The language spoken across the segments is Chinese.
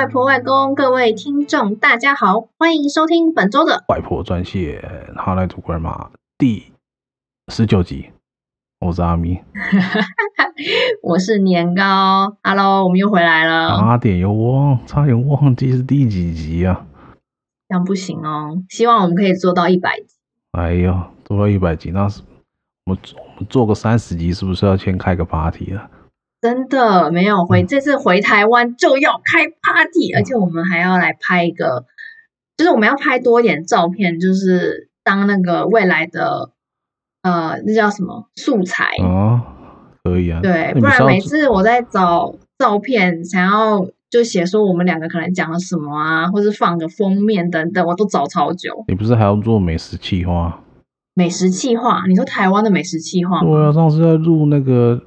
外婆、外公，各位听众，大家好，欢迎收听本周的外婆专线哈来读 Grandma 第十九集。我是阿咪，我是年糕。Hello，我们又回来了。差点又忘，差点忘记是第几集啊？这样不行哦。希望我们可以做到一百集。哎呦，做到一百集，那是我们我们做个三十集，是不是要先开个 party 了？真的没有回，这次回台湾就要开 party，、嗯、而且我们还要来拍一个，就是我们要拍多一点照片，就是当那个未来的呃，那叫什么素材哦，可以啊，对，不然每次我在找照片，想要就写说我们两个可能讲了什么啊，或是放个封面等等，我都找超久。你不是还要做美食企划？美食企划？你说台湾的美食企划？对啊，上次在录那个。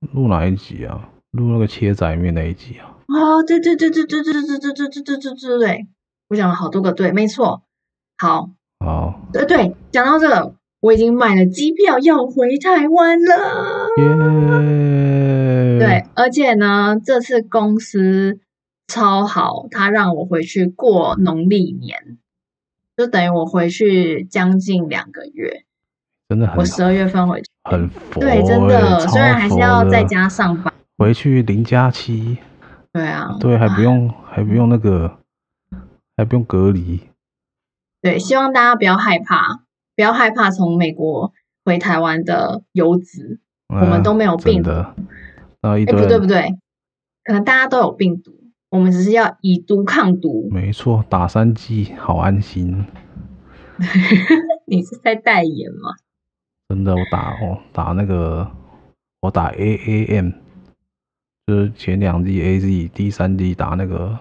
录哪一集啊？录那个切仔面那一集啊？哦，对对对对对对对对对对对对对对，我讲了好多个对，没错。好，好，对对，讲到这个，我已经买了机票要回台湾了。耶！对，而且呢，这次公司超好，他让我回去过农历年，就等于我回去将近两个月。真的很，我十二月份回去，很佛，对，真的，虽然还是要在家上班，回去零加七，对啊，对，还不用，还不用那个，还不用隔离，对，希望大家不要害怕，不要害怕从美国回台湾的游子，我们都没有病毒，哎，不对不对，可能大家都有病毒，我们只是要以毒抗毒，没错，打三剂好安心，你是在代言吗？真的，我打哦，打那个，我打 A A M，就是前两季 A Z，第三季打那个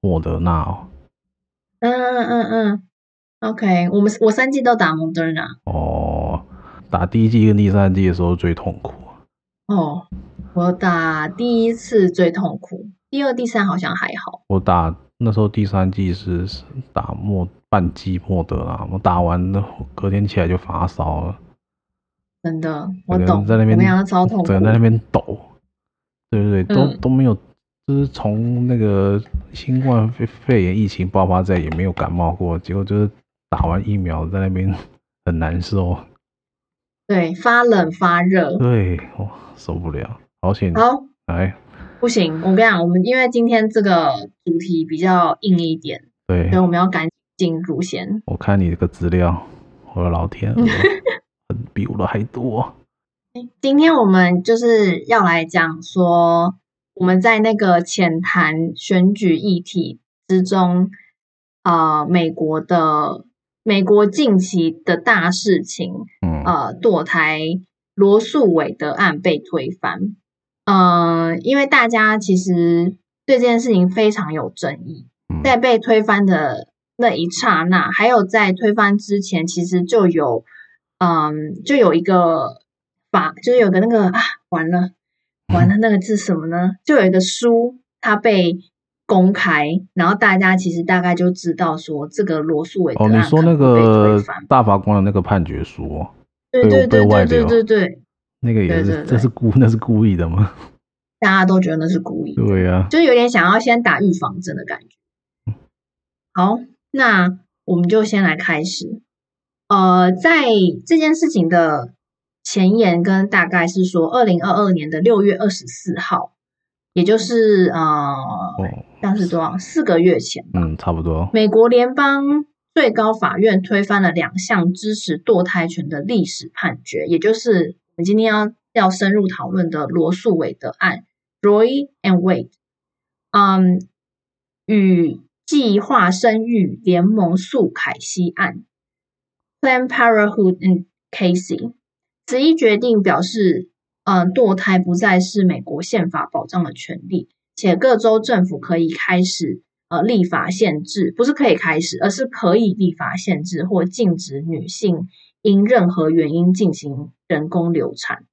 莫德纳哦。嗯嗯嗯嗯，OK，我们我三季都打莫德纳。哦，打第一季跟第三季的时候最痛苦。哦，我打第一次最痛苦，第二、第三好像还好。我打那时候第三季是打莫半季莫德纳，我打完了隔天起来就发烧了。真的，我懂。在那边，我超痛苦，在那边抖，对对对，都、嗯、都没有，就是从那个新冠肺肺炎疫情爆发在也没有感冒过，结果就是打完疫苗在那边很难受。对，发冷发热。对，哇，受不了，好险。好，来，不行，我跟你讲，我们因为今天这个主题比较硬一点，对，所以我们要赶紧入先。我看你这个资料，我的老天鹅。比我的还多。今天我们就是要来讲说，我们在那个浅谈选举议题之中，呃，美国的美国近期的大事情，嗯，呃，堕胎罗诉韦德案被推翻，嗯、呃，因为大家其实对这件事情非常有争议，在被推翻的那一刹那，还有在推翻之前，其实就有。嗯，就有一个法，就是有个那个啊，完了完了，那个字什么呢？就有一个书，它被公开，然后大家其实大概就知道说，这个罗素韦德案哦，你说那个大法官的那个判决书，对对对对对对对，那个也是，这是故那是故意的吗？大家都觉得那是故意，对呀、啊，就有点想要先打预防针的感觉。好，那我们就先来开始。呃，在这件事情的前言跟大概是说，二零二二年的六月二十四号，也就是呃，当、哦、时多少四个月前，嗯，差不多。美国联邦最高法院推翻了两项支持堕胎权的历史判决，也就是我们今天要要深入讨论的罗素韦德案 （Roe and Wade）。嗯，与计划生育联盟诉凯西案。Planned Parenthood and Casey，此一决定表示，嗯、呃，堕胎不再是美国宪法保障的权利，且各州政府可以开始呃立法限制，不是可以开始，而是可以立法限制或禁止女性因任何原因进行人工流产，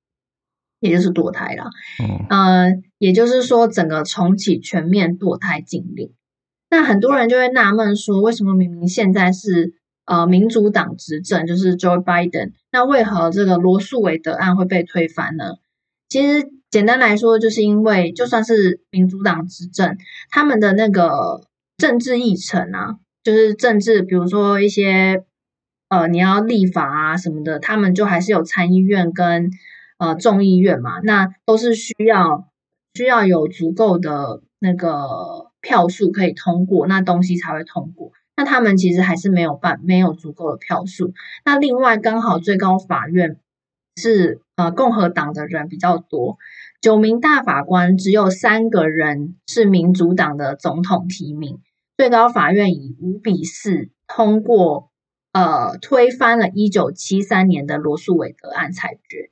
也就是堕胎了。嗯、呃，也就是说，整个重启全面堕胎禁令。那很多人就会纳闷说，为什么明明现在是呃，民主党执政就是 Joe Biden，那为何这个罗诉韦德案会被推翻呢？其实简单来说，就是因为就算是民主党执政，他们的那个政治议程啊，就是政治，比如说一些呃，你要立法啊什么的，他们就还是有参议院跟呃众议院嘛，那都是需要需要有足够的那个票数可以通过，那东西才会通过。那他们其实还是没有办没有足够的票数。那另外刚好最高法院是呃共和党的人比较多。九名大法官只有三个人是民主党的总统提名，最高法院以五比四通过，呃，推翻了一九七三年的罗诉韦德案裁决，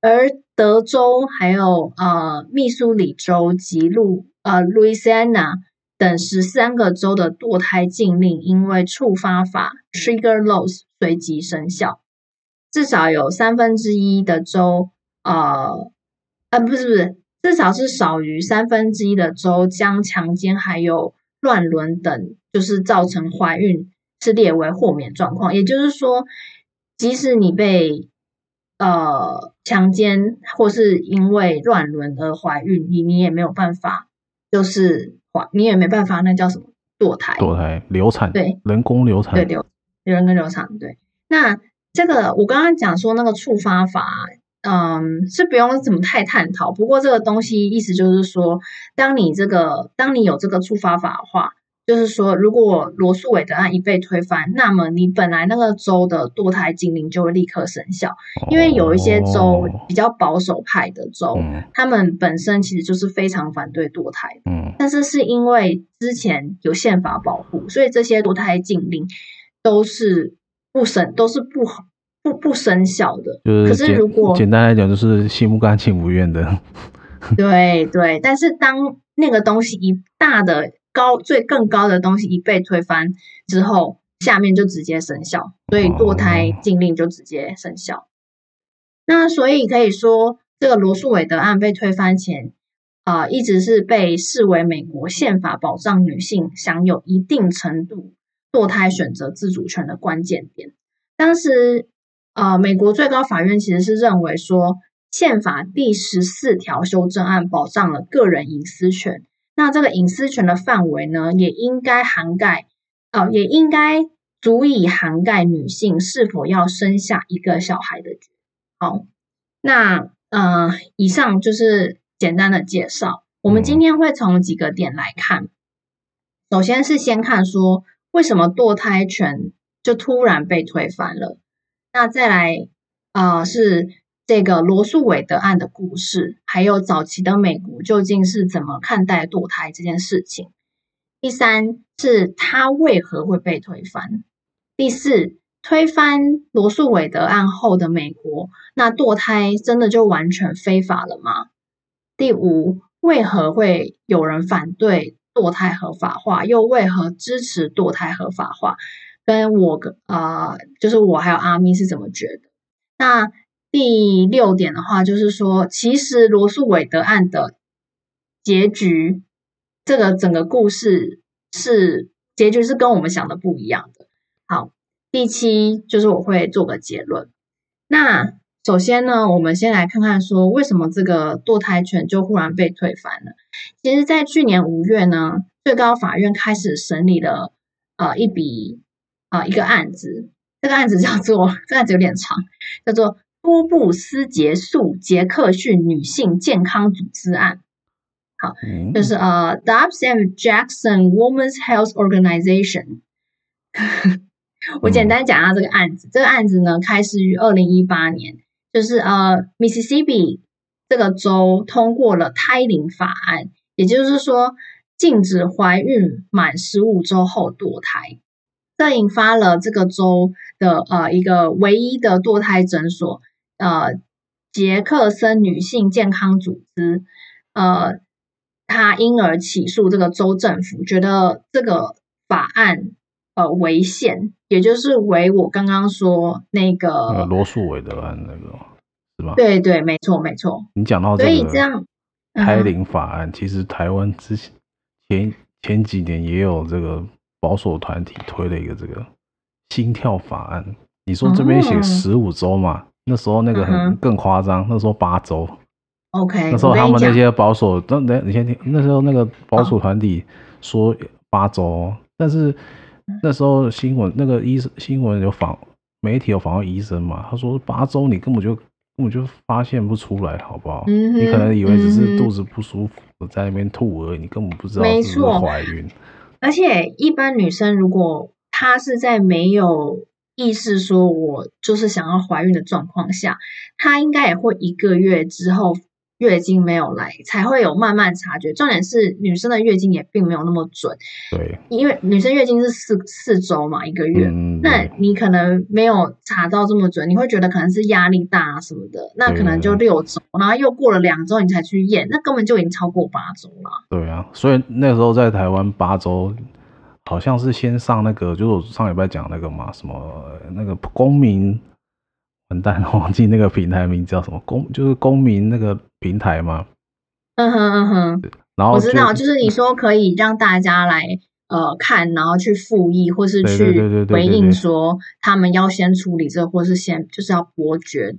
而德州还有呃密苏里州及路呃路易斯安那等十三个州的堕胎禁令，因为触发法 Trigger Laws 随即生效，至少有三分之一的州呃。呃，不是不是，至少是少于三分之一的州将强奸还有乱伦等，就是造成怀孕是列为豁免状况。也就是说，即使你被呃强奸或是因为乱伦而怀孕，你你也没有办法，就是怀你也没办法，那叫什么堕胎？堕胎流产？对，人工流产？对，流人工流产？对。那这个我刚刚讲说那个触发法。嗯，是不用怎么太探讨。不过这个东西意思就是说，当你这个，当你有这个触发法的话，就是说，如果罗素韦德案一被推翻，那么你本来那个州的堕胎禁令就会立刻生效。因为有一些州比较保守派的州，他们本身其实就是非常反对堕胎。嗯，但是是因为之前有宪法保护，所以这些堕胎禁令都是不生，都是不好。不不生效的，就是可是如果简单来讲，就是心不甘情不愿的。对对，但是当那个东西一大的高最更高的东西一被推翻之后，下面就直接生效，所以堕胎禁令就直接生效。哦、那所以可以说，这个罗素韦德案被推翻前啊、呃，一直是被视为美国宪法保障女性享有一定程度堕胎选择自主权的关键点。当时。呃，美国最高法院其实是认为说，宪法第十四条修正案保障了个人隐私权，那这个隐私权的范围呢，也应该涵盖，呃，也应该足以涵盖女性是否要生下一个小孩的。好，那呃，以上就是简单的介绍。我们今天会从几个点来看，首先是先看说，为什么堕胎权就突然被推翻了。那再来，呃，是这个罗诉韦德案的故事，还有早期的美国究竟是怎么看待堕胎这件事情。第三是它为何会被推翻。第四，推翻罗诉韦德案后的美国，那堕胎真的就完全非法了吗？第五，为何会有人反对堕胎合法化，又为何支持堕胎合法化？跟我呃，就是我还有阿咪是怎么觉得？那第六点的话，就是说，其实罗诉韦德案的结局，这个整个故事是结局是跟我们想的不一样的。好，第七就是我会做个结论。那首先呢，我们先来看看说，为什么这个堕胎权就忽然被推翻了？其实，在去年五月呢，最高法院开始审理了呃一笔。啊，一个案子，这个案子叫做，这个案子有点长，叫做多布斯杰诉杰克逊女性健康组织案。好，就是呃，Dobbs and Jackson Women's Health Organization。我简单讲一下这个案子。这个案子呢，开始于二零一八年，就是呃，Mississippi 这个州通过了胎龄法案，也就是说，禁止怀孕满十五周后堕胎。这引发了这个州的呃一个唯一的堕胎诊所，呃杰克森女性健康组织，呃，他因而起诉这个州政府，觉得这个法案呃违宪，也就是违我刚刚说那个罗素韦德案那个是吧？对对，没错没错。你讲到这个，所以这样胎龄法案，其实台湾之前前前几年也有这个。保守团体推了一个这个心跳法案，你说这边写十五周嘛？那时候那个很更夸张，那时候八周。OK，那时候他们那些保守，那那你先听，那时候那个保守团体说八周，但是那时候新闻那个医生新闻有访媒体有访问医生嘛，他说八周你根本就根本就发现不出来，好不好？嗯、你可能以为只是肚子不舒服，嗯、在那边吐而已，你根本不知道是不是怀孕。而且一般女生如果她是在没有意识说我就是想要怀孕的状况下，她应该也会一个月之后。月经没有来，才会有慢慢察觉。重点是女生的月经也并没有那么准，对，因为女生月经是四四周嘛，一个月。嗯，那你可能没有查到这么准，你会觉得可能是压力大啊什么的，那可能就六周，然后又过了两周你才去验，那根本就已经超过八周了。对啊，所以那时候在台湾八周，好像是先上那个，就是我上礼拜讲那个嘛，什么那个公民。完蛋，忘记那个平台名叫什么公，就是公民那个平台嘛？嗯哼嗯哼。然后我知道，就是你说可以让大家来呃看，然后去复议，或是去回应说他们要先处理这，或是先就是要驳决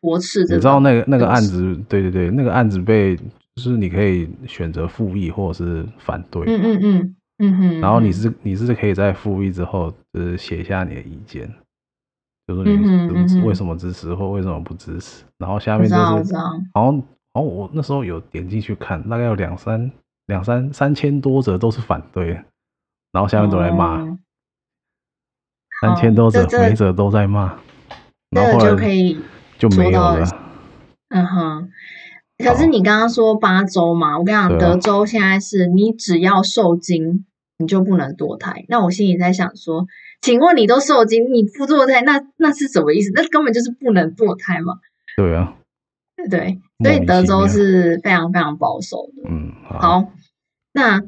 驳斥这。你知道那个那个案子？对对对，那个案子被就是你可以选择复议或者是反对。嗯嗯嗯嗯哼。然后你是你是可以在复议之后，就是写下你的意见。就是你为什么支持或为什么不支持？然后下面就是，然后然后我那时候有点进去看，大概有两三两三三千多则都是反对，然后下面都来骂，三千多则每则都在骂，然后后来就可以就没有了。嗯哼，可是你刚刚说八周嘛，我跟你讲，德州现在是你只要受精你就不能堕胎。那我心里在想说。请问你都受精，你不堕胎，那那是什么意思？那根本就是不能堕胎嘛。对啊，对，所以德州是非常非常保守的。嗯，好，好那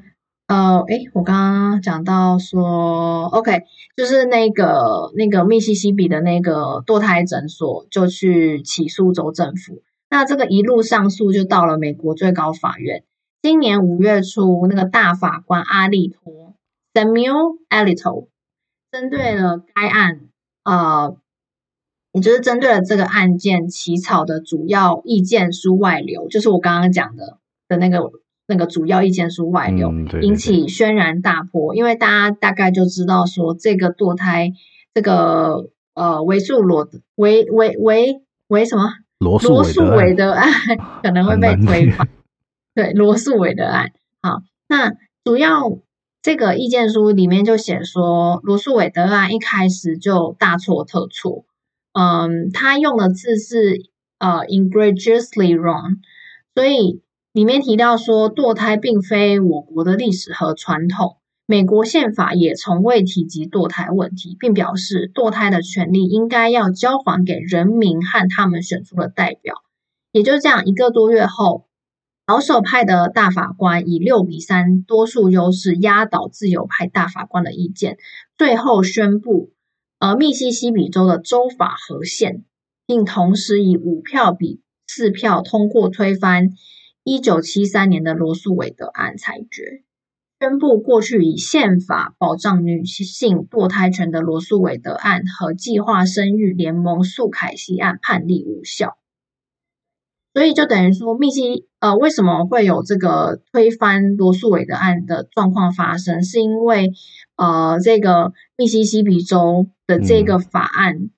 呃，诶，我刚刚讲到说，OK，就是那个那个密西西比的那个堕胎诊所就去起诉州政府，那这个一路上诉就到了美国最高法院。今年五月初，那个大法官阿利托 Samuel Alito。针对了该案，呃，也就是针对了这个案件起草的主要意见书外流，就是我刚刚讲的的那个那个主要意见书外流，嗯、对对对，引起轩然大波。因为大家大概就知道说，这个堕胎，这个呃维素罗维维维维什么罗素韦德案 可能会被推翻，对罗素韦德案。好，那主要。这个意见书里面就写说，罗素韦德案一开始就大错特错。嗯，他用的字是呃，egregiously wrong，所以里面提到说，堕胎并非我国的历史和传统，美国宪法也从未提及堕胎问题，并表示堕胎的权利应该要交还给人民和他们选出的代表。也就这样，一个多月后。保守派的大法官以六比三多数优势压倒自由派大法官的意见，最后宣布，呃，密西西比州的州法合宪，并同时以五票比四票通过推翻一九七三年的罗素韦德案裁决，宣布过去以宪法保障女性堕胎权的罗素韦德案和计划生育联盟诉凯西案判例无效。所以就等于说，密西呃，为什么会有这个推翻罗素韦德案的状况发生？是因为呃，这个密西西比州的这个法案，嗯、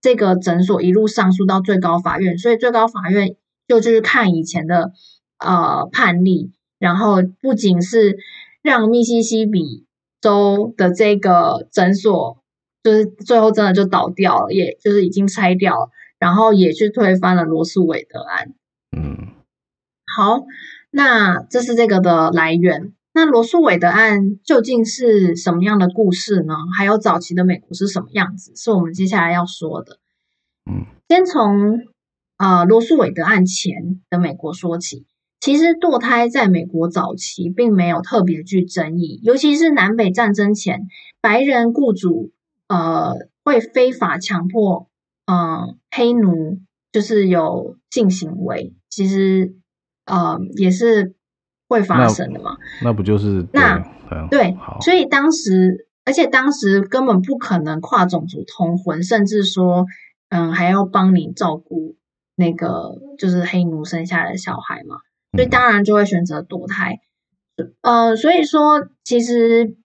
这个诊所一路上诉到最高法院，所以最高法院就就是看以前的呃判例，然后不仅是让密西西比州的这个诊所，就是最后真的就倒掉了，也就是已经拆掉了。然后也去推翻了罗素韦德案。嗯，好，那这是这个的来源。那罗素韦德案究竟是什么样的故事呢？还有早期的美国是什么样子？是我们接下来要说的。嗯，先从啊、呃、罗素韦德案前的美国说起。其实堕胎在美国早期并没有特别具争议，尤其是南北战争前，白人雇主呃会非法强迫。嗯，黑奴就是有性行为，其实呃也是会发生的嘛。那，那不就是那对，所以当时，而且当时根本不可能跨种族通婚，甚至说嗯还要帮你照顾那个就是黑奴生下来的小孩嘛，所以当然就会选择堕胎。呃，所以说其实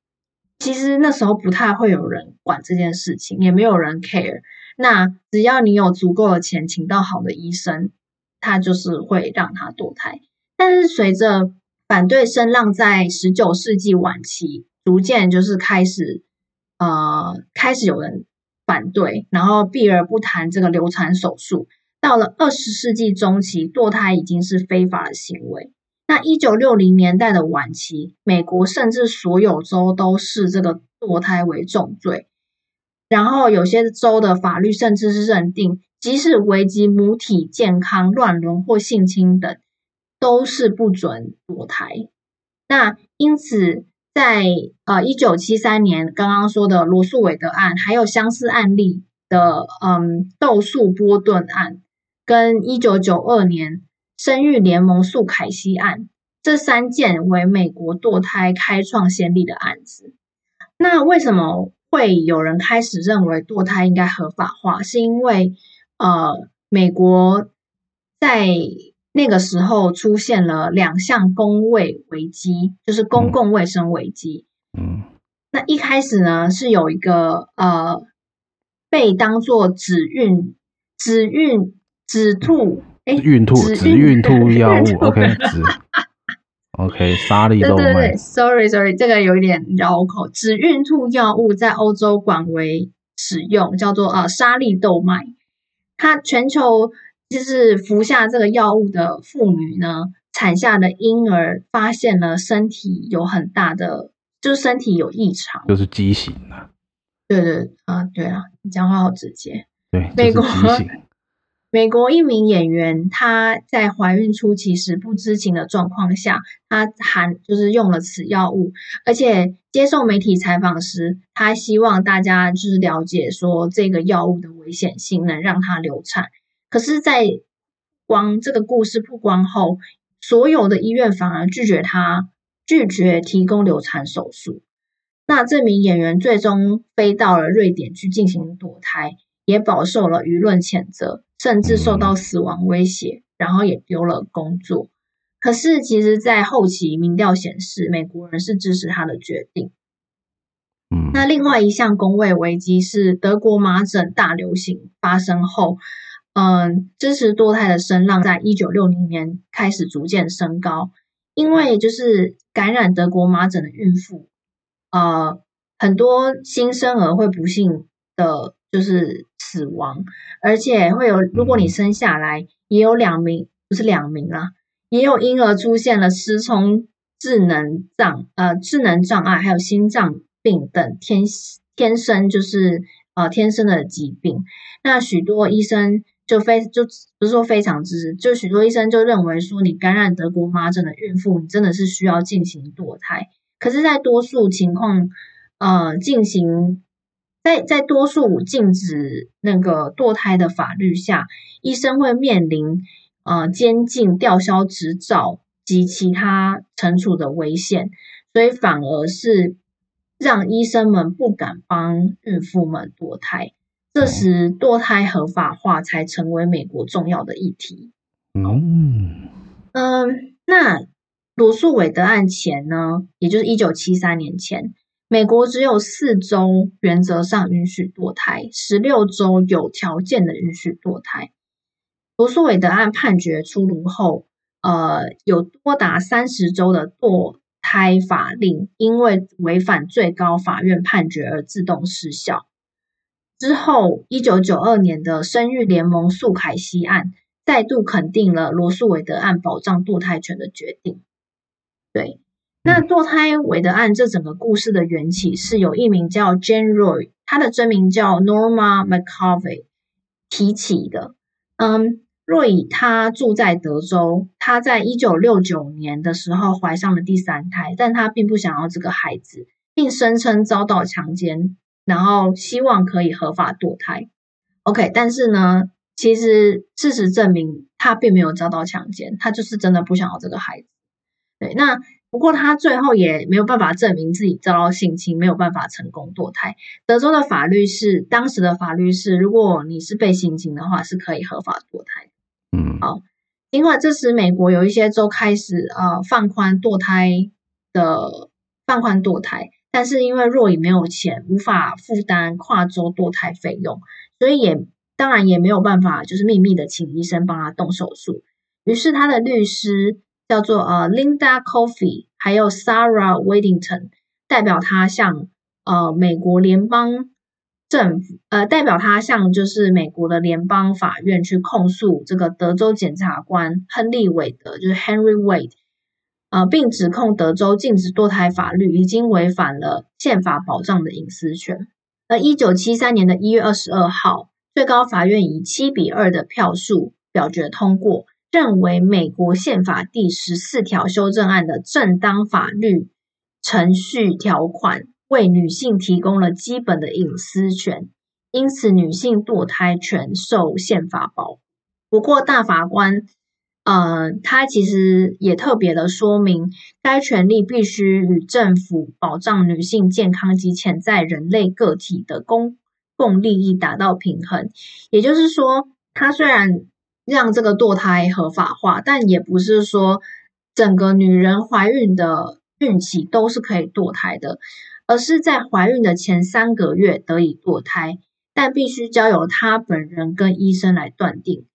其实那时候不太会有人管这件事情，也没有人 care。那只要你有足够的钱，请到好的医生，他就是会让他堕胎。但是随着反对声浪在十九世纪晚期逐渐就是开始，呃，开始有人反对，然后避而不谈这个流产手术。到了二十世纪中期，堕胎已经是非法的行为。那一九六零年代的晚期，美国甚至所有州都视这个堕胎为重罪。然后有些州的法律甚至是认定，即使危及母体健康、乱伦或性侵等，都是不准堕胎。那因此，在呃一九七三年刚刚说的罗素韦德案，还有相似案例的嗯窦素波顿案，跟一九九二年生育联盟诉凯西案，这三件为美国堕胎开创先例的案子。那为什么？会有人开始认为堕胎应该合法化，是因为呃，美国在那个时候出现了两项公卫危机，就是公共卫生危机。嗯，那一开始呢，是有一个呃，被当做止孕、止孕、止吐，哎，孕吐、止孕吐 药物，OK，止。OK，沙利豆麦。对对对，Sorry Sorry，这个有一点绕口。止孕吐药物在欧洲广为使用，叫做呃沙利豆麦。它全球就是服下这个药物的妇女呢，产下的婴儿发现了身体有很大的，就是身体有异常，就是畸形了。对对啊，对啊，你讲话好直接。对，美国。美国一名演员，她在怀孕初期时不知情的状况下，她含就是用了此药物，而且接受媒体采访时，她希望大家就是了解说这个药物的危险性，能让她流产。可是，在光这个故事曝光后，所有的医院反而拒绝她，拒绝提供流产手术。那这名演员最终飞到了瑞典去进行堕胎，也饱受了舆论谴责。甚至受到死亡威胁，然后也丢了工作。可是，其实，在后期民调显示，美国人是支持他的决定。嗯，那另外一项公卫危机是德国麻疹大流行发生后，嗯，支持堕胎的声浪在一九六零年开始逐渐升高，因为就是感染德国麻疹的孕妇，呃，很多新生儿会不幸的。就是死亡，而且会有，如果你生下来，也有两名，不是两名啦，也有婴儿出现了失聪、智能障呃智能障碍，还有心脏病等天天生就是呃天生的疾病。那许多医生就非就不是说非常支持，就许多医生就认为说，你感染德国麻疹的孕妇，你真的是需要进行堕胎。可是，在多数情况，呃，进行。在在多数禁止那个堕胎的法律下，医生会面临呃监禁、吊销执照及其他惩处的危险，所以反而是让医生们不敢帮孕妇们堕胎。这时，堕胎合法化才成为美国重要的议题。嗯嗯，那罗素韦德案前呢，也就是一九七三年前。美国只有四州原则上允许堕胎，十六州有条件的允许堕胎。罗素韦德案判决出炉后，呃，有多达三十州的堕胎法令因为违反最高法院判决而自动失效。之后，一九九二年的生育联盟诉凯西案再度肯定了罗素韦德案保障堕胎权的决定。对。那堕胎韦德案这整个故事的缘起是有一名叫 Jane Roy，他的真名叫 Norma McCarvey 提起的。嗯，Roy 他住在德州，他在一九六九年的时候怀上了第三胎，但他并不想要这个孩子，并声称遭到强奸，然后希望可以合法堕胎。OK，但是呢，其实事实证明他并没有遭到强奸，他就是真的不想要这个孩子。对，那。不过他最后也没有办法证明自己遭到性侵，没有办法成功堕胎。德州的法律是，当时的法律是，如果你是被性侵的话，是可以合法堕胎。嗯，好，尽管这时美国有一些州开始呃放宽堕胎的放宽堕胎，但是因为若以没有钱，无法负担跨州堕胎费用，所以也当然也没有办法就是秘密的请医生帮他动手术。于是他的律师叫做呃 Linda Coffey，还有 Sarah Widdington 代表他向呃美国联邦。政府呃，代表他向就是美国的联邦法院去控诉这个德州检察官亨利·韦德，就是 Henry Wade，呃，并指控德州禁止堕胎法律已经违反了宪法保障的隐私权。而一九七三年的一月二十二号，最高法院以七比二的票数表决通过，认为美国宪法第十四条修正案的正当法律程序条款。为女性提供了基本的隐私权，因此女性堕胎权受宪法保护。不过，大法官，呃，他其实也特别的说明，该权利必须与政府保障女性健康及潜在人类个体的公共利益达到平衡。也就是说，他虽然让这个堕胎合法化，但也不是说整个女人怀孕的孕期都是可以堕胎的。而是在怀孕的前三个月得以堕胎，但必须交由她本人跟医生来断定。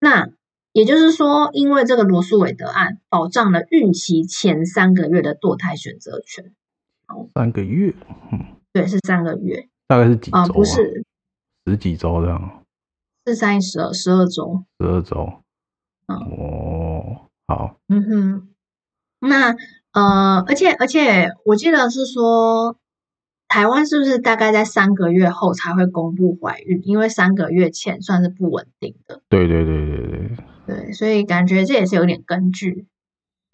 那也就是说，因为这个罗素韦德案保障了孕期前三个月的堕胎选择权。三个月，嗯，对，是三个月，大概是几周啊？不是十几周这样？是三十二十二周，十二周。嗯，哦，好，嗯哼，那。呃，而且而且，我记得是说，台湾是不是大概在三个月后才会公布怀孕？因为三个月前算是不稳定的。对对对对对。对，所以感觉这也是有点根据。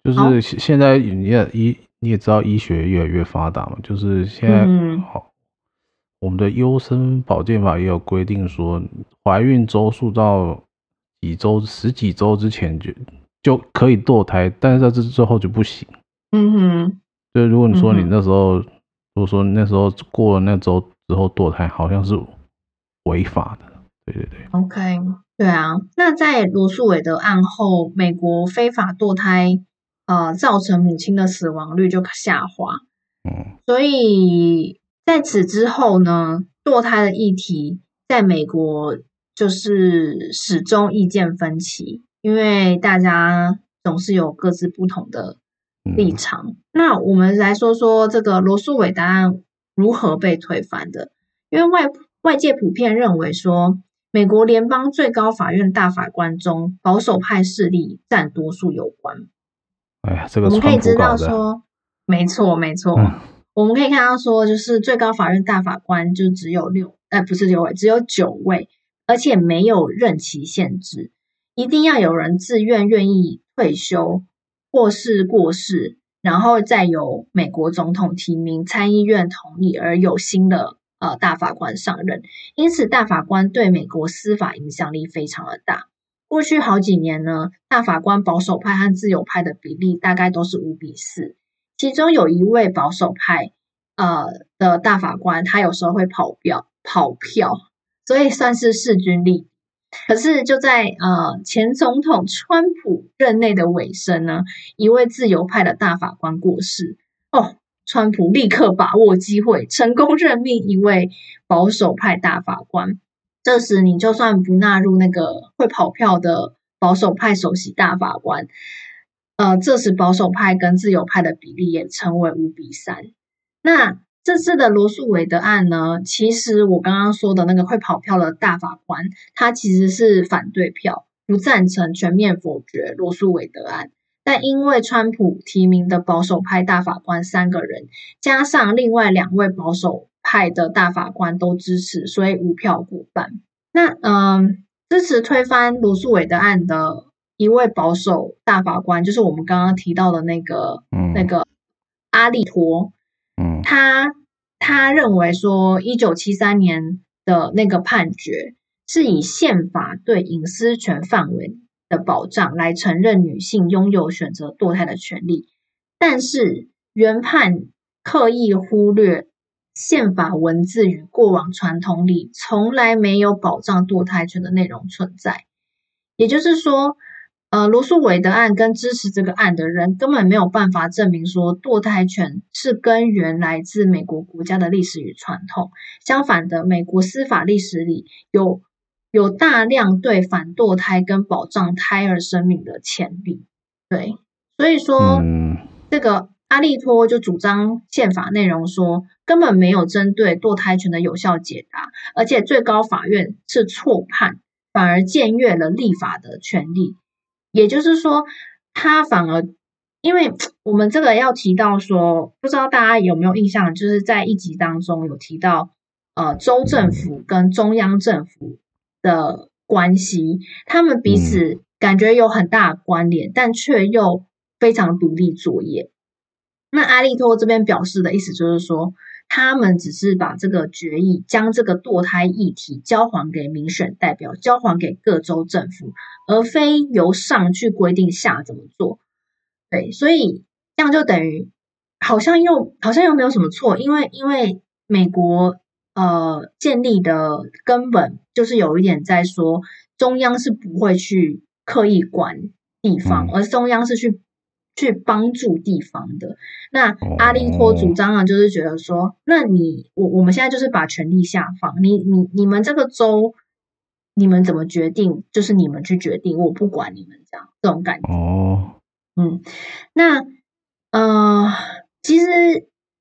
就是现在你也医你也知道医学越来越发达嘛，就是现在好，我们的优生保健法也有规定说，怀孕周数到几周十几周之前就就可以堕胎，但是在这之后就不行。嗯哼，就如果你说你那时候，嗯、如果说那时候过了那周之后堕胎，好像是违法的。对对对，OK，对啊。那在罗素韦德案后，美国非法堕胎，呃，造成母亲的死亡率就下滑。嗯，所以在此之后呢，堕胎的议题在美国就是始终意见分歧，因为大家总是有各自不同的。立场。那我们来说说这个罗素韦答案如何被推翻的？因为外外界普遍认为说，美国联邦最高法院大法官中保守派势力占多数有关。哎呀，这个我们可以知道说，没错没错，嗯、我们可以看到说，就是最高法院大法官就只有六，哎，不是六位，只有九位，而且没有任期限制，一定要有人自愿愿意退休。或是过世，然后再由美国总统提名、参议院同意而有新的呃大法官上任，因此大法官对美国司法影响力非常的大。过去好几年呢，大法官保守派和自由派的比例大概都是五比四，其中有一位保守派呃的大法官，他有时候会跑票跑票，所以算是势均力。可是就在呃前总统川普任内的尾声呢，一位自由派的大法官过世哦，川普立刻把握机会，成功任命一位保守派大法官。这时你就算不纳入那个会跑票的保守派首席大法官，呃，这时保守派跟自由派的比例也成为五比三。那。这次的罗诉韦德案呢，其实我刚刚说的那个会跑票的大法官，他其实是反对票，不赞成全面否决罗诉韦德案。但因为川普提名的保守派大法官三个人，加上另外两位保守派的大法官都支持，所以无票过半。那嗯，支持推翻罗诉韦德案的一位保守大法官，就是我们刚刚提到的那个、嗯、那个阿利托。嗯。他他认为说，一九七三年的那个判决是以宪法对隐私权范围的保障来承认女性拥有选择堕胎的权利，但是原判刻意忽略宪法文字与过往传统里从来没有保障堕胎权的内容存在，也就是说，呃，罗素韦德案跟支持这个案的人根本没有办法证明说堕胎权是根源来自美国国家的历史与传统。相反的，美国司法历史里有有大量对反堕胎跟保障胎儿生命的前例。对，所以说，嗯、这个阿利托就主张宪法内容说根本没有针对堕胎权的有效解答，而且最高法院是错判，反而僭越了立法的权利。也就是说，他反而，因为我们这个要提到说，不知道大家有没有印象，就是在一集当中有提到，呃，州政府跟中央政府的关系，他们彼此感觉有很大的关联，但却又非常独立作业。那阿利托这边表示的意思就是说，他们只是把这个决议，将这个堕胎议题交还给民选代表，交还给各州政府，而非由上去规定下怎么做。对，所以这样就等于好像又好像又没有什么错，因为因为美国呃建立的根本就是有一点在说，中央是不会去刻意管地方，而中央是去。去帮助地方的。那阿利托主张啊，就是觉得说，那你我我们现在就是把权力下放，你你你们这个州，你们怎么决定，就是你们去决定，我不管你们这样这种感觉。哦，嗯，那呃，其实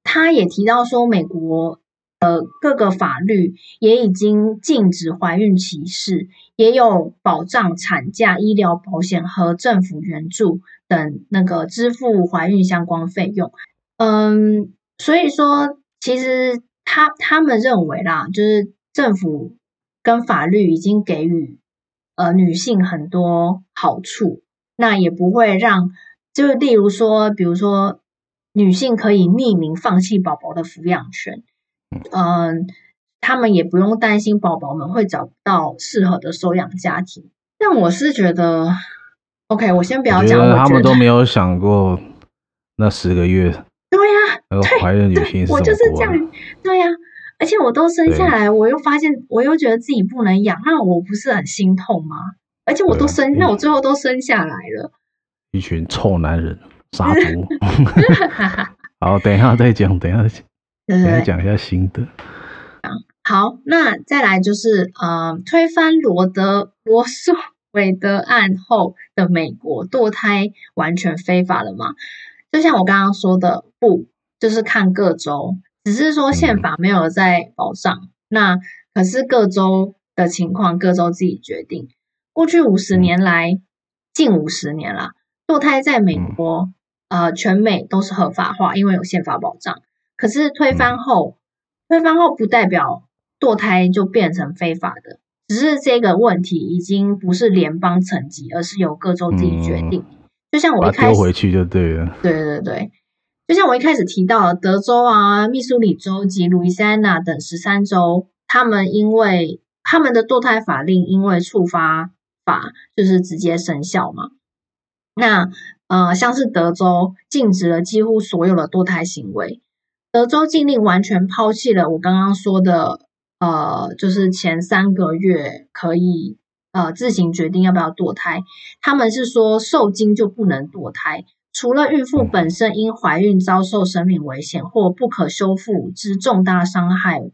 他也提到说，美国呃各个法律也已经禁止怀孕歧视，也有保障产假、医疗保险和政府援助。等那个支付怀孕相关费用，嗯，所以说其实他他们认为啦，就是政府跟法律已经给予呃女性很多好处，那也不会让，就是例如说，比如说女性可以匿名放弃宝宝的抚养权，嗯，他们也不用担心宝宝们会找不到适合的收养家庭，但我是觉得。OK，我先不要讲。他们都没有想过那十个月。对呀、怀孕女性是我就是这样。对呀、啊，而且我都生下来，我又发现，我又觉得自己不能养，那我不是很心痛吗？而且我都生，那我最后都生下来了。一群臭男人，杀猪。好，等一下再讲，等一下再讲，等一下讲一下新的。好，那再来就是呃，推翻罗德罗素。韦德案后的美国堕胎完全非法了吗？就像我刚刚说的，不，就是看各州，只是说宪法没有在保障。嗯、那可是各州的情况，各州自己决定。过去五十年来，嗯、近五十年啦，堕胎在美国、嗯、呃全美都是合法化，因为有宪法保障。可是推翻后，嗯、推翻后不代表堕胎就变成非法的。只是这个问题已经不是联邦层级，而是由各州自己决定。嗯、就像我一开始丢回去就对了。对对对，就像我一开始提到的，德州啊、密苏里州及路易斯安那等十三州，他们因为他们的堕胎法令因为触发法就是直接生效嘛。那呃，像是德州禁止了几乎所有的堕胎行为，德州禁令完全抛弃了我刚刚说的。呃，就是前三个月可以呃自行决定要不要堕胎。他们是说受精就不能堕胎，除了孕妇本身因怀孕遭受生命危险或不可修复之重大伤害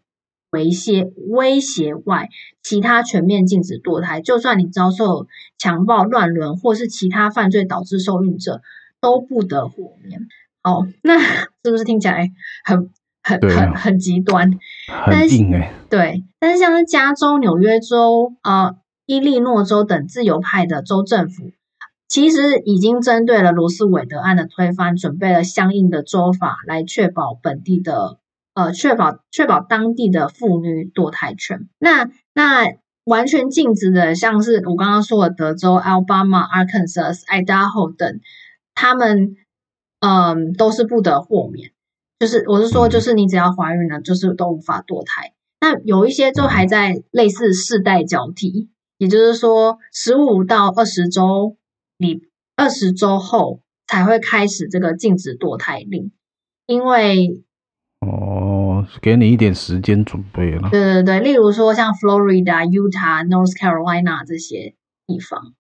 威胁威胁外，其他全面禁止堕胎。就算你遭受强暴、乱伦或是其他犯罪导致受孕者，都不得豁免。哦，那是不是听起来很？很很很极端，很硬哎。对，但是像是加州、纽约州、呃，伊利诺州等自由派的州政府，其实已经针对了罗斯韦德案的推翻，准备了相应的州法来确保本地的呃，确保确保当地的妇女堕胎权。那那完全禁止的，像是我刚刚说的德州、Alabama、Arkansas、爱达荷等，他们嗯、呃、都是不得豁免。就是，我是说，就是你只要怀孕了，就是都无法堕胎。那有一些就还在类似世代交替，也就是说，十五到二十周，你二十周后才会开始这个禁止堕胎令，因为哦，给你一点时间准备了。对对对，例如说像 Florida、Utah、North Carolina 这些地方，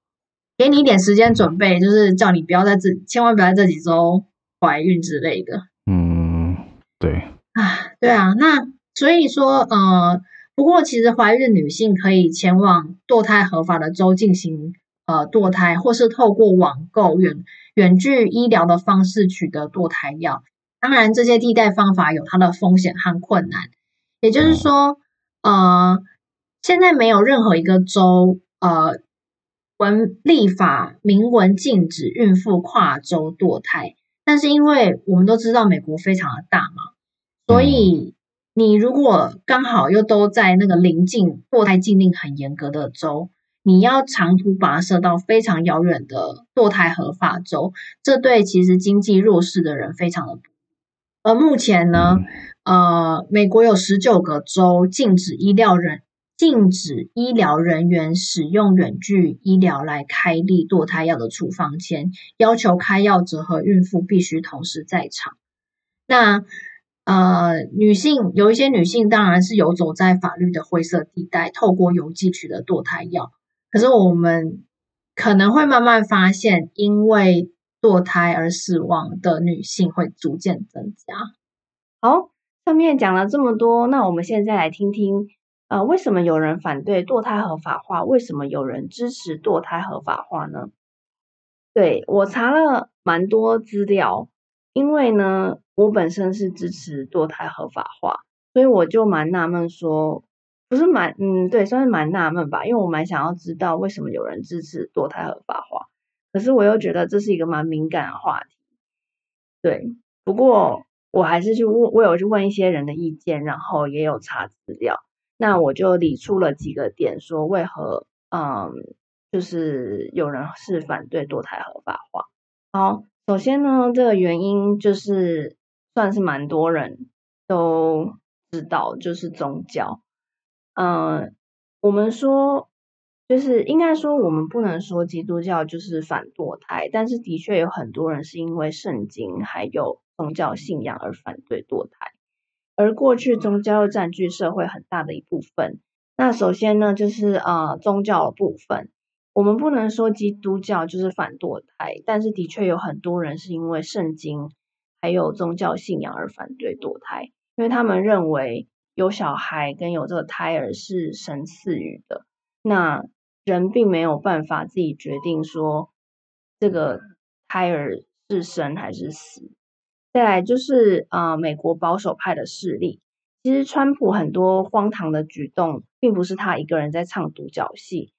给你一点时间准备，就是叫你不要在这，千万不要在这几周怀孕之类的。嗯，对。啊，对啊，那所以说，呃，不过其实怀孕女性可以前往堕胎合法的州进行呃堕胎，或是透过网购远远距医疗的方式取得堕胎药。当然，这些替代方法有它的风险和困难。也就是说，呃，现在没有任何一个州呃文立法明文禁止孕妇跨州堕胎，但是因为我们都知道美国非常的大嘛，所以你如果刚好又都在那个临近堕胎禁令很严格的州，你要长途跋涉到非常遥远的堕胎合法州，这对其实经济弱势的人非常的不。而目前呢，呃，美国有十九个州禁止医疗人禁止医疗人员使用远距医疗来开立堕胎药的处方签，要求开药者和孕妇必须同时在场。那呃，女性有一些女性当然是游走在法律的灰色地带，透过邮寄取得堕胎药。可是我们可能会慢慢发现，因为堕胎而死亡的女性会逐渐增加。好，上面讲了这么多，那我们现在来听听，呃，为什么有人反对堕胎合法化？为什么有人支持堕胎合法化呢？对，我查了蛮多资料，因为呢，我本身是支持堕胎合法化，所以我就蛮纳闷说，不是蛮，嗯，对，算是蛮纳闷吧，因为我蛮想要知道为什么有人支持堕胎合法化。可是我又觉得这是一个蛮敏感的话题，对。不过我还是去问，我有去问一些人的意见，然后也有查资料。那我就理出了几个点，说为何，嗯，就是有人是反对堕胎合法化。好，首先呢，这个原因就是算是蛮多人都知道，就是宗教。嗯，我们说。就是应该说，我们不能说基督教就是反堕胎，但是的确有很多人是因为圣经还有宗教信仰而反对堕胎。而过去宗教又占据社会很大的一部分。那首先呢，就是呃宗教的部分，我们不能说基督教就是反堕胎，但是的确有很多人是因为圣经还有宗教信仰而反对堕胎，因为他们认为有小孩跟有这个胎儿是神赐予的。那人并没有办法自己决定说这个胎儿是生还是死。再来就是啊、美国保守派的势力，其实川普很多荒唐的举动，并不是他一个人在唱独角戏，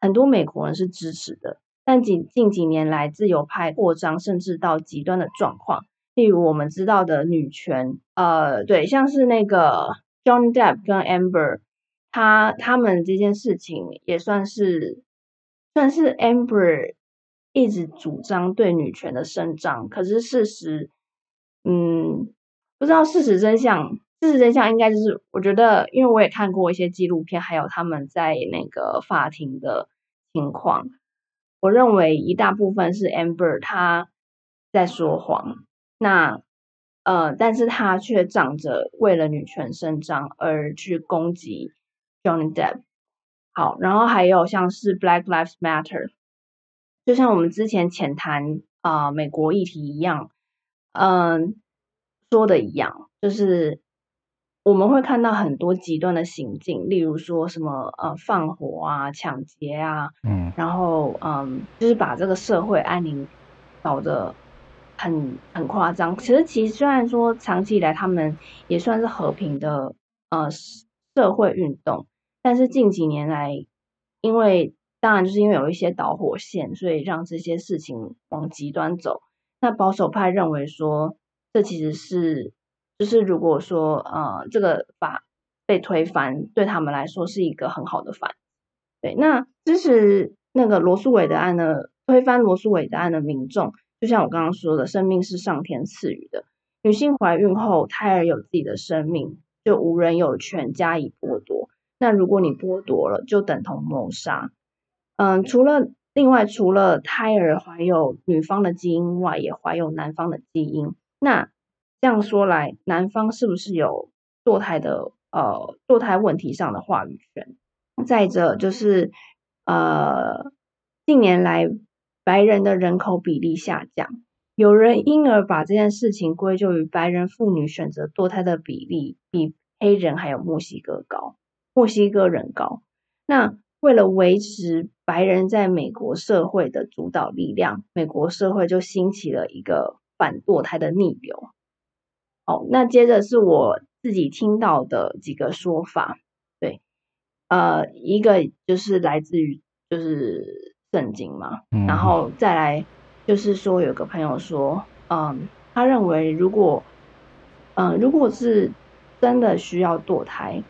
很多美国人是支持的。但近近几年来，自由派扩张，甚至到极端的状况，例如我们知道的女权，呃，对，像是那个 John Depp 跟 Amber。他他们这件事情也算是算是 Amber 一直主张对女权的伸张，可是事实，嗯，不知道事实真相。事实真相应该就是，我觉得，因为我也看过一些纪录片，还有他们在那个法庭的情况，我认为一大部分是 Amber 他在说谎。那呃，但是他却仗着为了女权伸张而去攻击。Johnny Depp，好，然后还有像是 Black Lives Matter，就像我们之前浅谈啊、美国议题一样，嗯，说的一样，就是我们会看到很多极端的行径，例如说什么呃放火啊、抢劫啊，嗯，然后嗯，就是把这个社会安宁搞得很很夸张。其实其实虽然说长期以来他们也算是和平的呃。社会运动，但是近几年来，因为当然就是因为有一些导火线，所以让这些事情往极端走。那保守派认为说，这其实是就是如果说呃这个法被推翻，对他们来说是一个很好的反。对，那支持那个罗诉韦德案的推翻罗诉韦德案的民众，就像我刚刚说的，生命是上天赐予的，女性怀孕后，胎儿有自己的生命。就无人有权加以剥夺。那如果你剥夺了，就等同谋杀。嗯，除了另外，除了胎儿怀有女方的基因外，也怀有男方的基因。那这样说来，男方是不是有堕胎的呃堕胎问题上的话语权？再者就是呃，近年来白人的人口比例下降，有人因而把这件事情归咎于白人妇女选择堕胎的比例比黑人还有墨西哥高，墨西哥人高。那为了维持白人在美国社会的主导力量，美国社会就兴起了一个反堕胎的逆流。哦，那接着是我自己听到的几个说法，对，呃，一个就是来自于就是圣经嘛，嗯、然后再来就是说有个朋友说，嗯，他认为如果，嗯，如果是真的需要堕胎，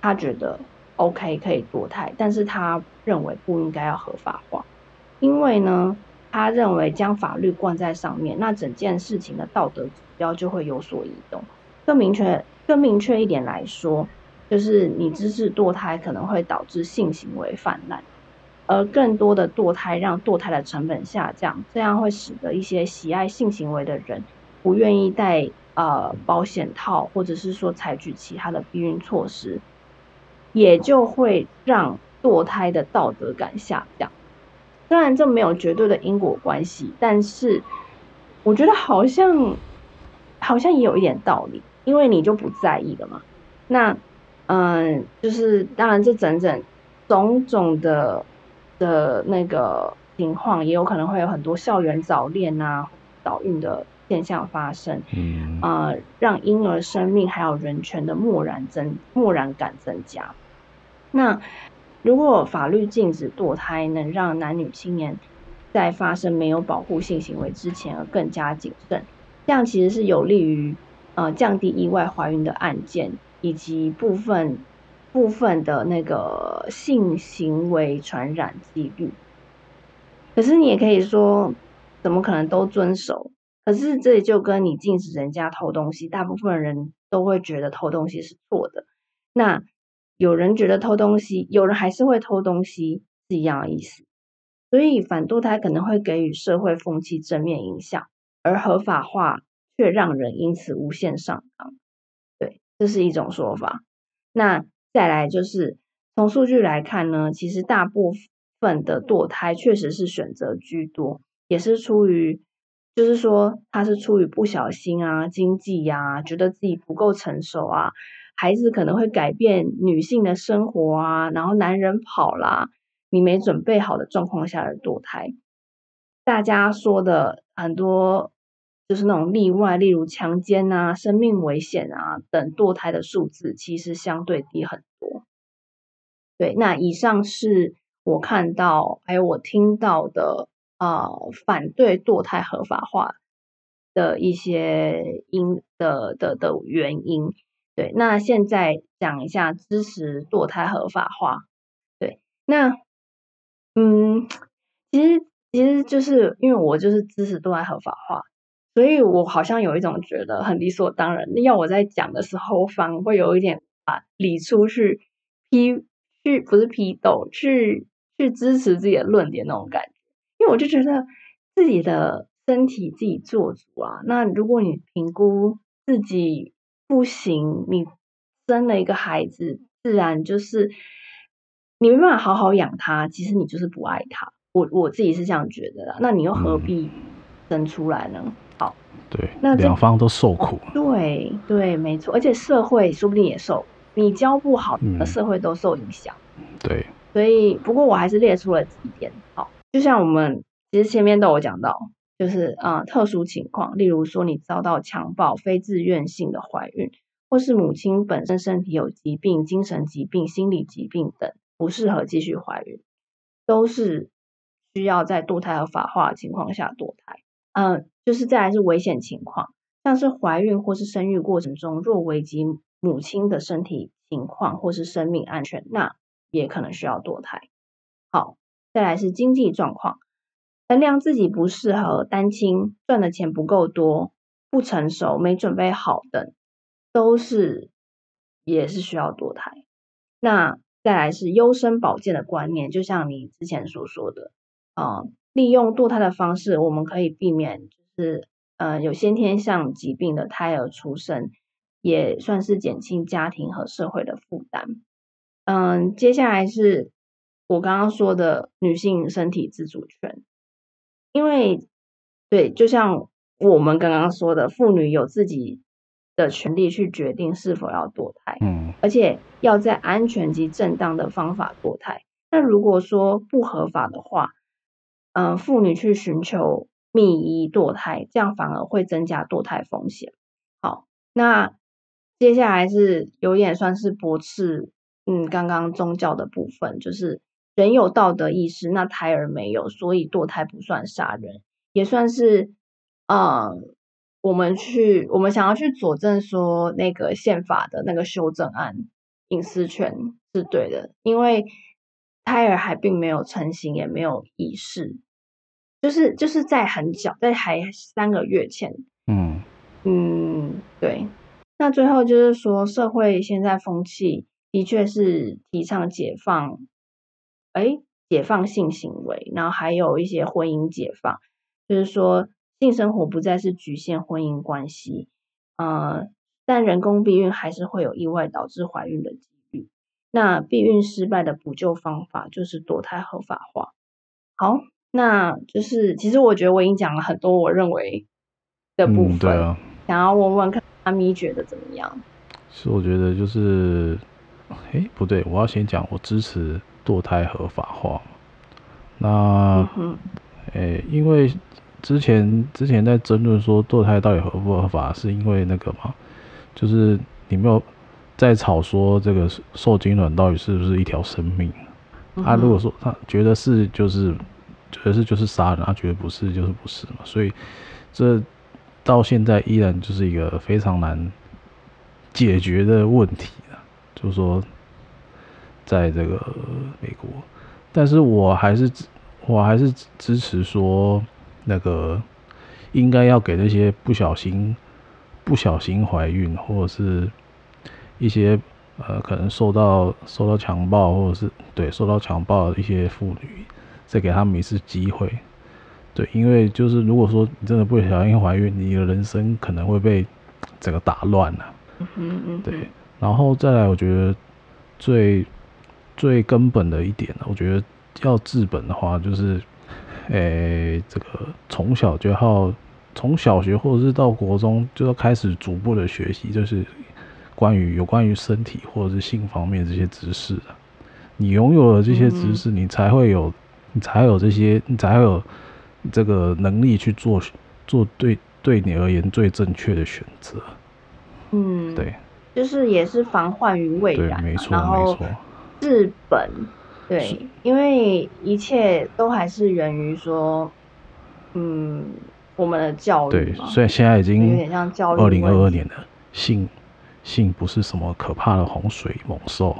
他觉得。OK，可以堕胎，但是他认为不应该要合法化，因为呢，他认为将法律冠在上面，那整件事情的道德指标就会有所移动。更明确、更明确一点来说，就是你支持堕胎可能会导致性行为泛滥，而更多的堕胎让堕胎的成本下降，这样会使得一些喜爱性行为的人不愿意戴呃保险套，或者是说采取其他的避孕措施。也就会让堕胎的道德感下降。虽然这没有绝对的因果关系，但是我觉得好像好像也有一点道理，因为你就不在意了嘛。那嗯，就是当然这整整种种的的那个情况，也有可能会有很多校园早恋啊、早孕的现象发生。嗯让婴儿生命还有人权的漠然增漠然感增加。那如果法律禁止堕胎，能让男女青年在发生没有保护性行为之前而更加谨慎，这样其实是有利于呃降低意外怀孕的案件，以及部分部分的那个性行为传染几率。可是你也可以说，怎么可能都遵守？可是这里就跟你禁止人家偷东西，大部分人都会觉得偷东西是错的。那有人觉得偷东西，有人还是会偷东西，是一样的意思。所以反堕胎可能会给予社会风气正面影响，而合法化却让人因此无限上纲。对，这是一种说法。那再来就是从数据来看呢，其实大部分的堕胎确实是选择居多，也是出于，就是说他是出于不小心啊、经济呀、啊，觉得自己不够成熟啊。孩子可能会改变女性的生活啊，然后男人跑啦，你没准备好的状况下而堕胎。大家说的很多就是那种例外，例如强奸啊、生命危险啊等堕胎的数字，其实相对低很多。对，那以上是我看到还有我听到的啊、反对堕胎合法化的一些因的的的原因。对，那现在讲一下支持堕胎合法化。对，那嗯，其实其实就是因为我就是支持堕胎合法化，所以我好像有一种觉得很理所当然。要我在讲的时候，反而会有一点啊，理出去批去不是批斗，去去支持自己的论点那种感觉。因为我就觉得自己的身体自己做主啊。那如果你评估自己。不行，你生了一个孩子，自然就是你没办法好好养他。其实你就是不爱他。我我自己是这样觉得的。那你又何必生出来呢？嗯、好，对，那两方都受苦。对对，没错。而且社会说不定也受，你教不好，社会都受影响。嗯、对，所以不过我还是列出了几点。好，就像我们其实前面都有讲到。就是啊、呃，特殊情况，例如说你遭到强暴、非自愿性的怀孕，或是母亲本身身体有疾病、精神疾病、心理疾病等，不适合继续怀孕，都是需要在堕胎合法化的情况下堕胎。嗯、就是再来是危险情况，像是怀孕或是生育过程中若危及母亲的身体情况或是生命安全，那也可能需要堕胎。好，再来是经济状况。衡量自己不适合单亲，赚的钱不够多，不成熟，没准备好等，都是也是需要堕胎。那再来是优生保健的观念，就像你之前所说的，啊、利用堕胎的方式，我们可以避免就是呃有先天性疾病的胎儿出生，也算是减轻家庭和社会的负担。嗯、接下来是我刚刚说的女性身体自主权，因为对，就像我们刚刚说的，妇女有自己的权利去决定是否要堕胎，嗯，而且要在安全及正当的方法堕胎。那如果说不合法的话，嗯、呃，妇女去寻求密医堕胎，这样反而会增加堕胎风险。好，那接下来是有点算是驳斥，嗯，刚刚宗教的部分，就是人有道德意识，那胎儿没有，所以堕胎不算杀人，也算是，呃，我们去我们想要去佐证说那个宪法的那个修正案隐私权是对的，因为。胎儿还并没有成型，也没有意识，就是就是在很小，在还三个月前，嗯嗯，对。那最后就是说，社会现在风气的确是提倡解放，哎，解放性行为，然后还有一些婚姻解放，就是说性生活不再是局限婚姻关系，呃，但人工避孕还是会有意外导致怀孕的几率。那避孕失败的补救方法就是堕胎合法化。好，那就是其实我觉得我已经讲了很多我认为的部分，嗯、对啊，想要问问看阿咪觉得怎么样？是我觉得就是，哎，不对，我要先讲我支持堕胎合法化。那，嗯、诶，因为之前之前在争论说堕胎到底合不合法，是因为那个嘛，就是你没有。在吵说这个受精卵到底是不是一条生命？他、如果说他觉得是，就是觉得是就是杀人，他觉得不是就是不是嘛。所以这到现在依然就是一个非常难解决的问题啊。就是说，在这个美国，但是我还是我还是支持说，那个应该要给那些不小心不小心怀孕或者是。一些呃，可能受到受到强暴，或者是对受到强暴的一些妇女，再给他们一次机会。对，因为就是如果说你真的不小心怀孕，你的人生可能会被整个打乱了。嗯嗯嗯。对，然后再来，我觉得最最根本的一点呢，我觉得要治本的话，就是，诶、欸，这个从小就要从小学或者是到国中就要开始逐步的学习，就是。关于有关于身体或者是性方面这些知识的，你拥有了这些知识，你才会有，你才有这些，你才会有这个能力去做做对对你而言最正确的选择。嗯，对，就是也是防患于未然，没错，然后治本，对，因为一切都还是源于说，嗯，我们的教育。对，所以现在已经有点像教育。二零二二年的性。性不是什么可怕的洪水猛兽，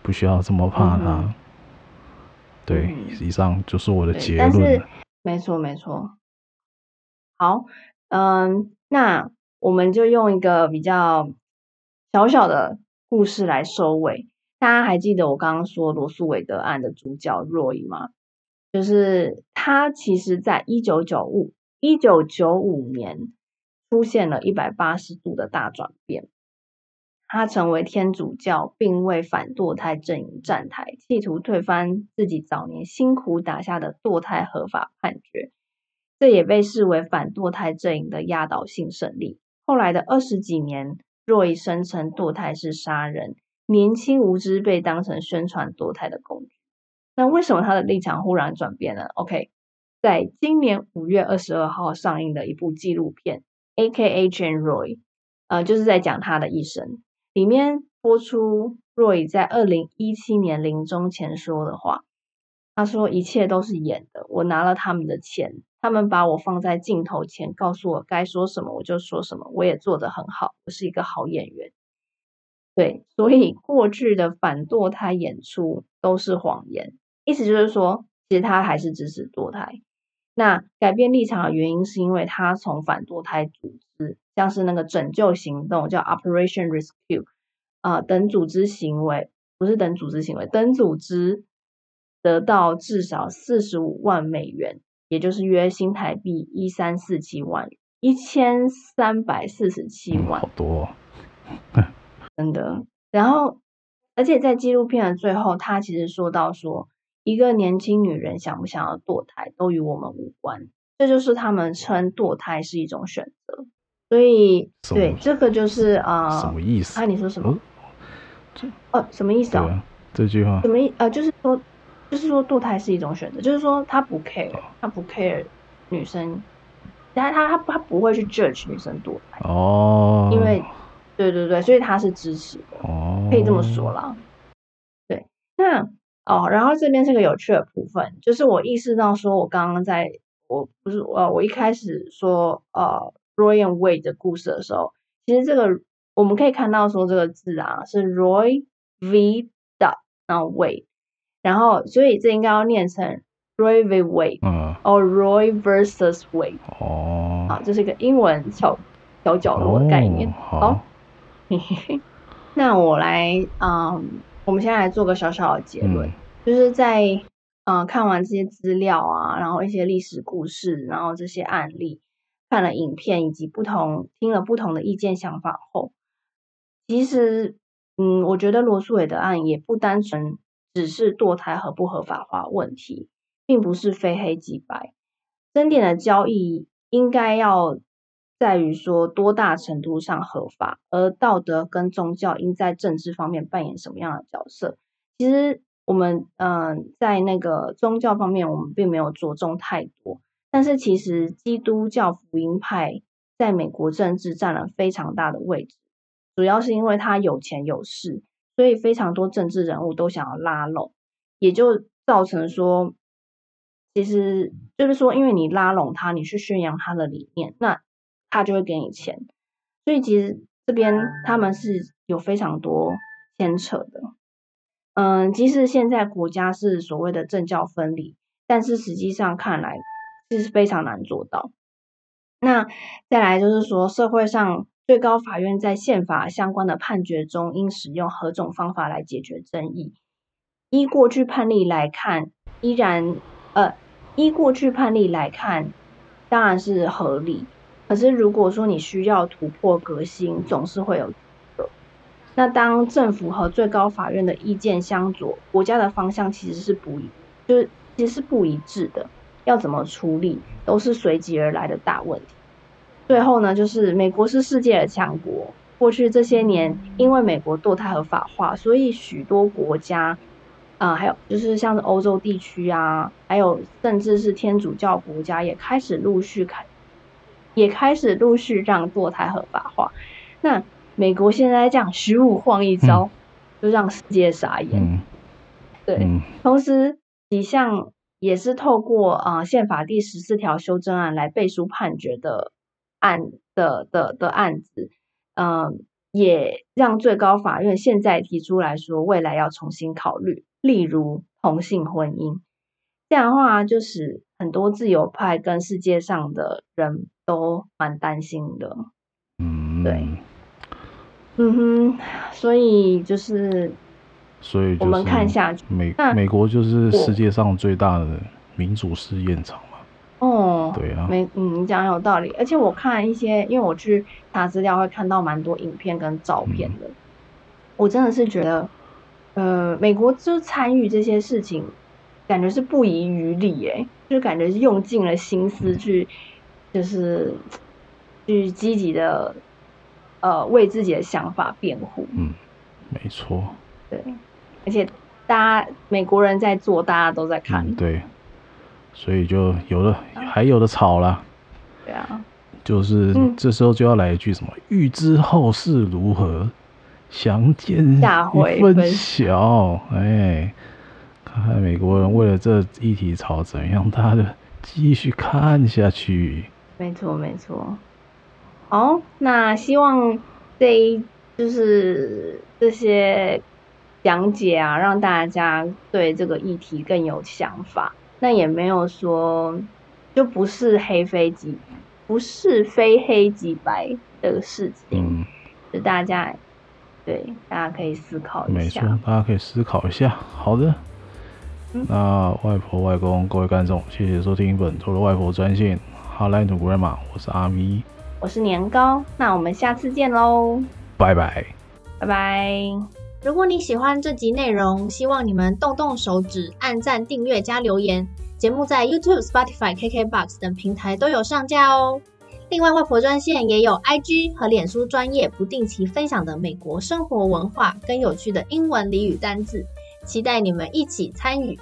不需要这么怕它。嗯、对、嗯，以上就是我的结论。没错，没错。好，嗯，那我们就用一个比较小小的故事来收尾。大家还记得我刚刚说罗素韦德案的主角若伊吗？就是他，其实在一九九五一九九五年出现了一百八十度的大转变。他成为天主教，并为反堕胎阵营站台，企图推翻自己早年辛苦打下的堕胎合法判决。这也被视为反堕胎阵营的压倒性胜利。后来的二十几年，若伊声称堕胎是杀人，年轻无知被当成宣传堕胎的工具。那为什么他的立场忽然转变了？OK，在今年五月二十二号上映的一部纪录片，A.K.A. Jane Roy，呃，就是在讲他的一生。里面播出 Roy 在二零一七年临终前说的话，他说：“一切都是演的，我拿了他们的钱，他们把我放在镜头前，告诉我该说什么我就说什么，我也做得很好，我是一个好演员。”对，所以过去的反堕胎演出都是谎言，意思就是说，其实他还是支持堕胎。那改变立场的原因是因为他从反堕胎组织。像是那个拯救行动叫 Operation Rescue 啊、呃，等组织行为不是等组织行为，等组织得到至少四十五万美元，也就是约新台币一三四七万一千三百四十七万，好多，真的。然后，而且在纪录片的最后，他其实说到说，一个年轻女人想不想要堕胎都与我们无关。这就是他们称堕胎是一种选择。所以，对这个就是啊，呃、什么意思？啊，你说什么？这，哦，什么意思啊？啊这句话什么意？呃，就是说，就是说堕胎是一种选择，就是说他不 care，他不 care 女生，他他他他不会去 judge 女生堕胎哦，因为，对对对，所以他是支持的，哦，可以这么说啦。对，那哦，然后这边是个有趣的部分，就是我意识到说，我刚刚在我不是呃，我一开始说呃。Roy and Wade 的故事的时候，其实这个我们可以看到说这个字啊是 Roy v. dot 然后 Wade，然后所以这应该要念成 Roy v. Wade，嗯，哦 Roy versus Wade，哦，好，这是一个英文小小角落的概念。哦、好，那我来，嗯，我们现在来做个小小的结论，嗯、就是在嗯看完这些资料啊，然后一些历史故事，然后这些案例。看了影片以及不同听了不同的意见想法后，其实，嗯，我觉得罗素伟的案也不单纯只是堕胎合不合法化问题，并不是非黑即白。争点的交易应该要在于说多大程度上合法，而道德跟宗教应在政治方面扮演什么样的角色。其实我们，嗯，在那个宗教方面，我们并没有着重太多。但是其实基督教福音派在美国政治占了非常大的位置，主要是因为他有钱有势，所以非常多政治人物都想要拉拢，也就造成说，其实就是说，因为你拉拢他，你去宣扬他的理念，那他就会给你钱，所以其实这边他们是有非常多牵扯的。嗯，即使现在国家是所谓的政教分离，但是实际上看来。这是非常难做到。那再来就是说，社会上最高法院在宪法相关的判决中，应使用何种方法来解决争议？依过去判例来看，依然呃，依过去判例来看，当然是合理。可是如果说你需要突破革新，总是会有。那当政府和最高法院的意见相左，国家的方向其实是不一，就是其实是不一致的。要怎么处理，都是随即而来的大问题。最后呢，就是美国是世界的强国。过去这些年，因为美国堕胎合法化，所以许多国家，啊、呃，还有就是像是欧洲地区啊，还有甚至是天主教国家，也开始陆续开，也开始陆续让堕胎合法化。那美国现在这样虚无晃一招，嗯、就让世界傻眼。嗯、对，嗯、同时几项。也是透过啊宪法第十四条修正案来背书判决的案的的的案子，嗯，也让最高法院现在提出来说，未来要重新考虑，例如同性婚姻，这样的话，就是很多自由派跟世界上的人都蛮担心的，嗯，对，嗯哼，所以就是。所以我们看下去，美美国就是世界上最大的民主试验场嘛。哦，对啊，没，嗯，你讲有道理。而且我看一些，因为我去查资料，会看到蛮多影片跟照片的。嗯、我真的是觉得，呃，美国就参与这些事情，感觉是不遗余力，哎，就感觉是用尽了心思去，嗯、就是去积极的，呃，为自己的想法辩护。嗯，没错。对。而且，大家美国人在做，大家都在看。嗯、对，所以就有的、啊、还有的吵了。对啊，就是、嗯、这时候就要来一句什么“欲知后事如何，详见一分晓”。哎，看看美国人为了这议题吵怎样，大家就继续看下去。没错，没错。好，那希望这一就是这些。讲解啊，让大家对这个议题更有想法。那也没有说，就不是黑非即，不是非黑即白的事情。嗯，就大家对大家可以思考一下。没错，大家可以思考一下。好的，嗯、那外婆、外公、各位观众，谢谢收听本周的外婆专线。Hotline to Grandma，我是阿咪，我是年糕。那我们下次见喽，拜拜，拜拜。如果你喜欢这集内容，希望你们动动手指按赞、订阅、加留言。节目在 YouTube、Spotify、KKBox 等平台都有上架哦。另外，外婆专线也有 IG 和脸书专业不定期分享的美国生活文化跟有趣的英文俚语单字，期待你们一起参与。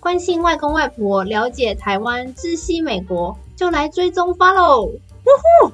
关心外公外婆，了解台湾，知悉美国，就来追踪 Follow。呜呼！